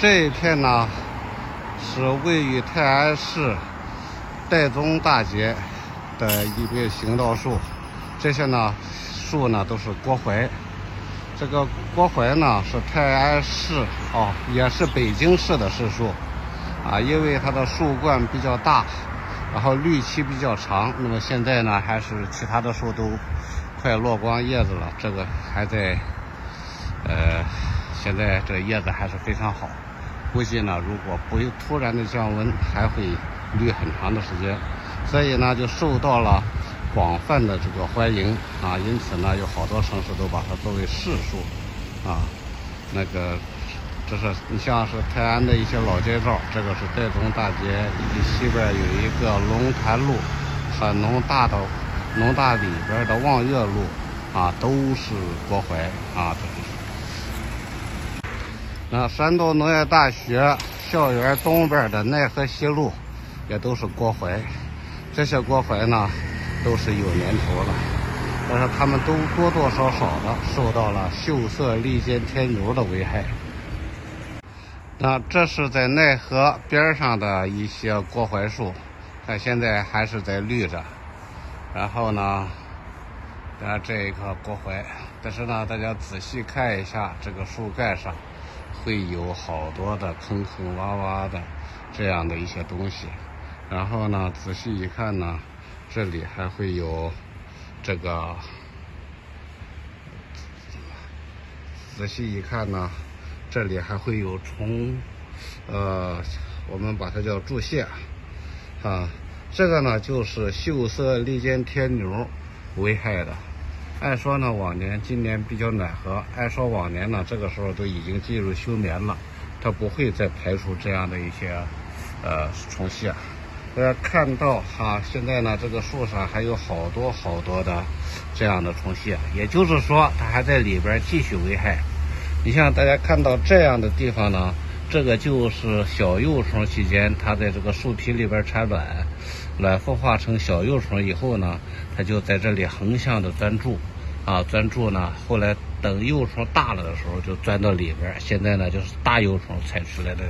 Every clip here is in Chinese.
这一片呢是位于泰安市岱宗大街的一片行道树，这些呢树呢都是国槐。这个国槐呢是泰安市哦，也是北京市的市树啊，因为它的树冠比较大，然后绿期比较长。那么现在呢，还是其他的树都快落光叶子了，这个还在呃，现在这个叶子还是非常好。估计呢，如果不突然的降温，还会绿很长的时间。所以呢，就受到了。广泛的这个欢迎啊，因此呢，有好多城市都把它作为市树啊。那个，这是你像是泰安的一些老街道，这个是岱宗大街，以及西边有一个龙潭路和农大的农大里边的望月路啊，都是国槐啊。那山东农业大学校园东边的奈河西路也都是国槐，这些国槐呢。都是有年头了，但是它们都多多少少的受到了锈色利尖天牛的危害。那这是在奈河边上的一些国槐树，看现在还是在绿着。然后呢，啊这一棵国槐，但是呢，大家仔细看一下这个树干上，会有好多的坑坑洼洼的这样的一些东西。然后呢，仔细一看呢。这里还会有这个，仔细一看呢，这里还会有虫，呃，我们把它叫柱蟹，啊，这个呢就是锈色利尖天牛危害的。按说呢，往年今年比较暖和，按说往年呢这个时候都已经进入休眠了，它不会再排出这样的一些呃虫蟹。大家看到哈，现在呢，这个树上还有好多好多的这样的虫蟹，也就是说，它还在里边继续危害。你像大家看到这样的地方呢，这个就是小幼虫期间，它在这个树皮里边产卵，卵孵化成小幼虫以后呢，它就在这里横向的钻住，啊，钻住呢，后来等幼虫大了的时候就钻到里边。现在呢，就是大幼虫采出来的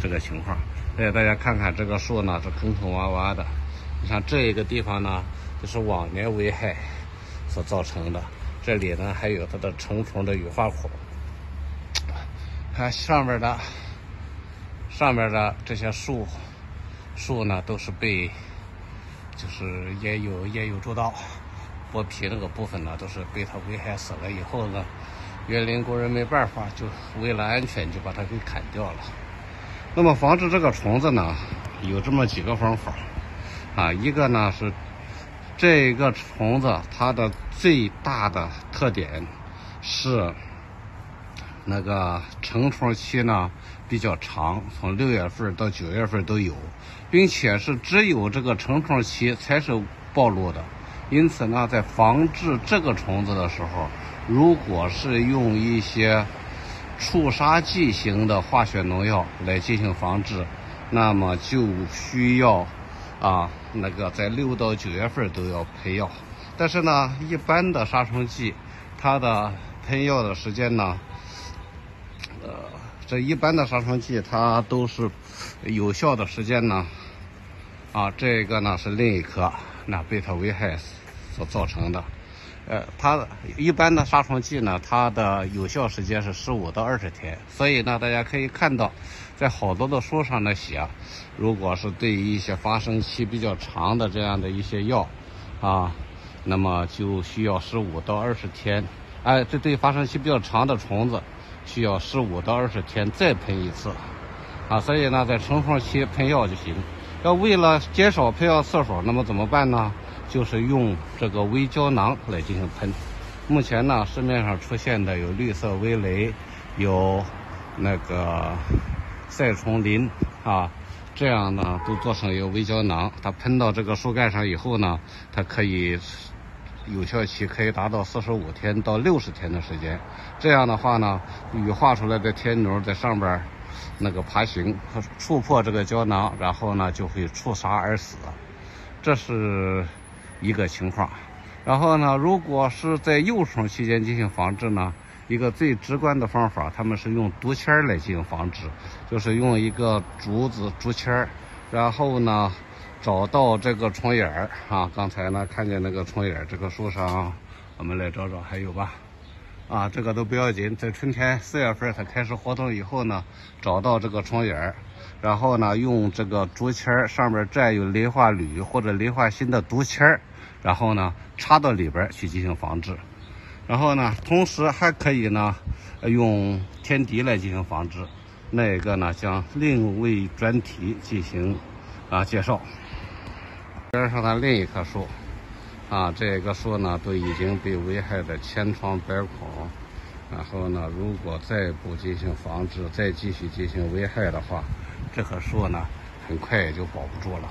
这个情况。对，大家看看这个树呢，是坑坑洼洼的。你像这一个地方呢，就是往年危害所造成的。这里呢，还有它的成虫的羽化孔。看上面的，上面的这些树，树呢都是被，就是也有也有做到，剥皮那个部分呢，都是被它危害死了。以后呢，园林工人没办法，就为了安全，就把它给砍掉了。那么防治这个虫子呢，有这么几个方法，啊，一个呢是这个虫子它的最大的特点是那个成虫期呢比较长，从六月份到九月份都有，并且是只有这个成虫期才是暴露的，因此呢，在防治这个虫子的。时候，如果是用一些促杀剂型的化学农药来进行防治，那么就需要啊那个在六到九月份都要喷药。但是呢，一般的杀虫剂，它的喷药的时间呢，呃，这一般的杀虫剂它都是有效的时间呢，啊，这个呢是另一棵那被它危害所造成的。呃，它一般的杀虫剂呢，它的有效时间是十五到二十天，所以呢，大家可以看到，在好多的书上呢写，如果是对于一些发生期比较长的这样的一些药，啊，那么就需要十五到二十天，哎，这对发生期比较长的虫子，需要十五到二十天再喷一次，啊，所以呢，在成虫期喷药就行。要为了减少喷药次数，那么怎么办呢？就是用这个微胶囊来进行喷。目前呢，市面上出现的有绿色微雷，有那个赛虫林啊，这样呢都做成一个微胶囊。它喷到这个树干上以后呢，它可以有效期可以达到四十五天到六十天的时间。这样的话呢，羽化出来的天牛在上边那个爬行，触破这个胶囊，然后呢就会触杀而死。这是。一个情况，然后呢，如果是在幼虫期间进行防治呢，一个最直观的方法，他们是用竹签来进行防治，就是用一个竹子竹签然后呢找到这个虫眼儿啊。刚才呢看见那个虫眼儿这棵树上，我们来找找还有吧。啊，这个都不要紧，在春天四月份它开始活动以后呢，找到这个虫眼儿，然后呢用这个竹签儿上面蘸有磷化铝或者磷化锌的竹签儿，然后呢插到里边去进行防治，然后呢同时还可以呢用天敌来进行防治，那一个呢将另为专题进行啊介绍。边上的另一棵树。啊，这个树呢都已经被危害的千疮百孔，然后呢，如果再不进行防治，再继续进行危害的话，这棵树呢很快也就保不住了。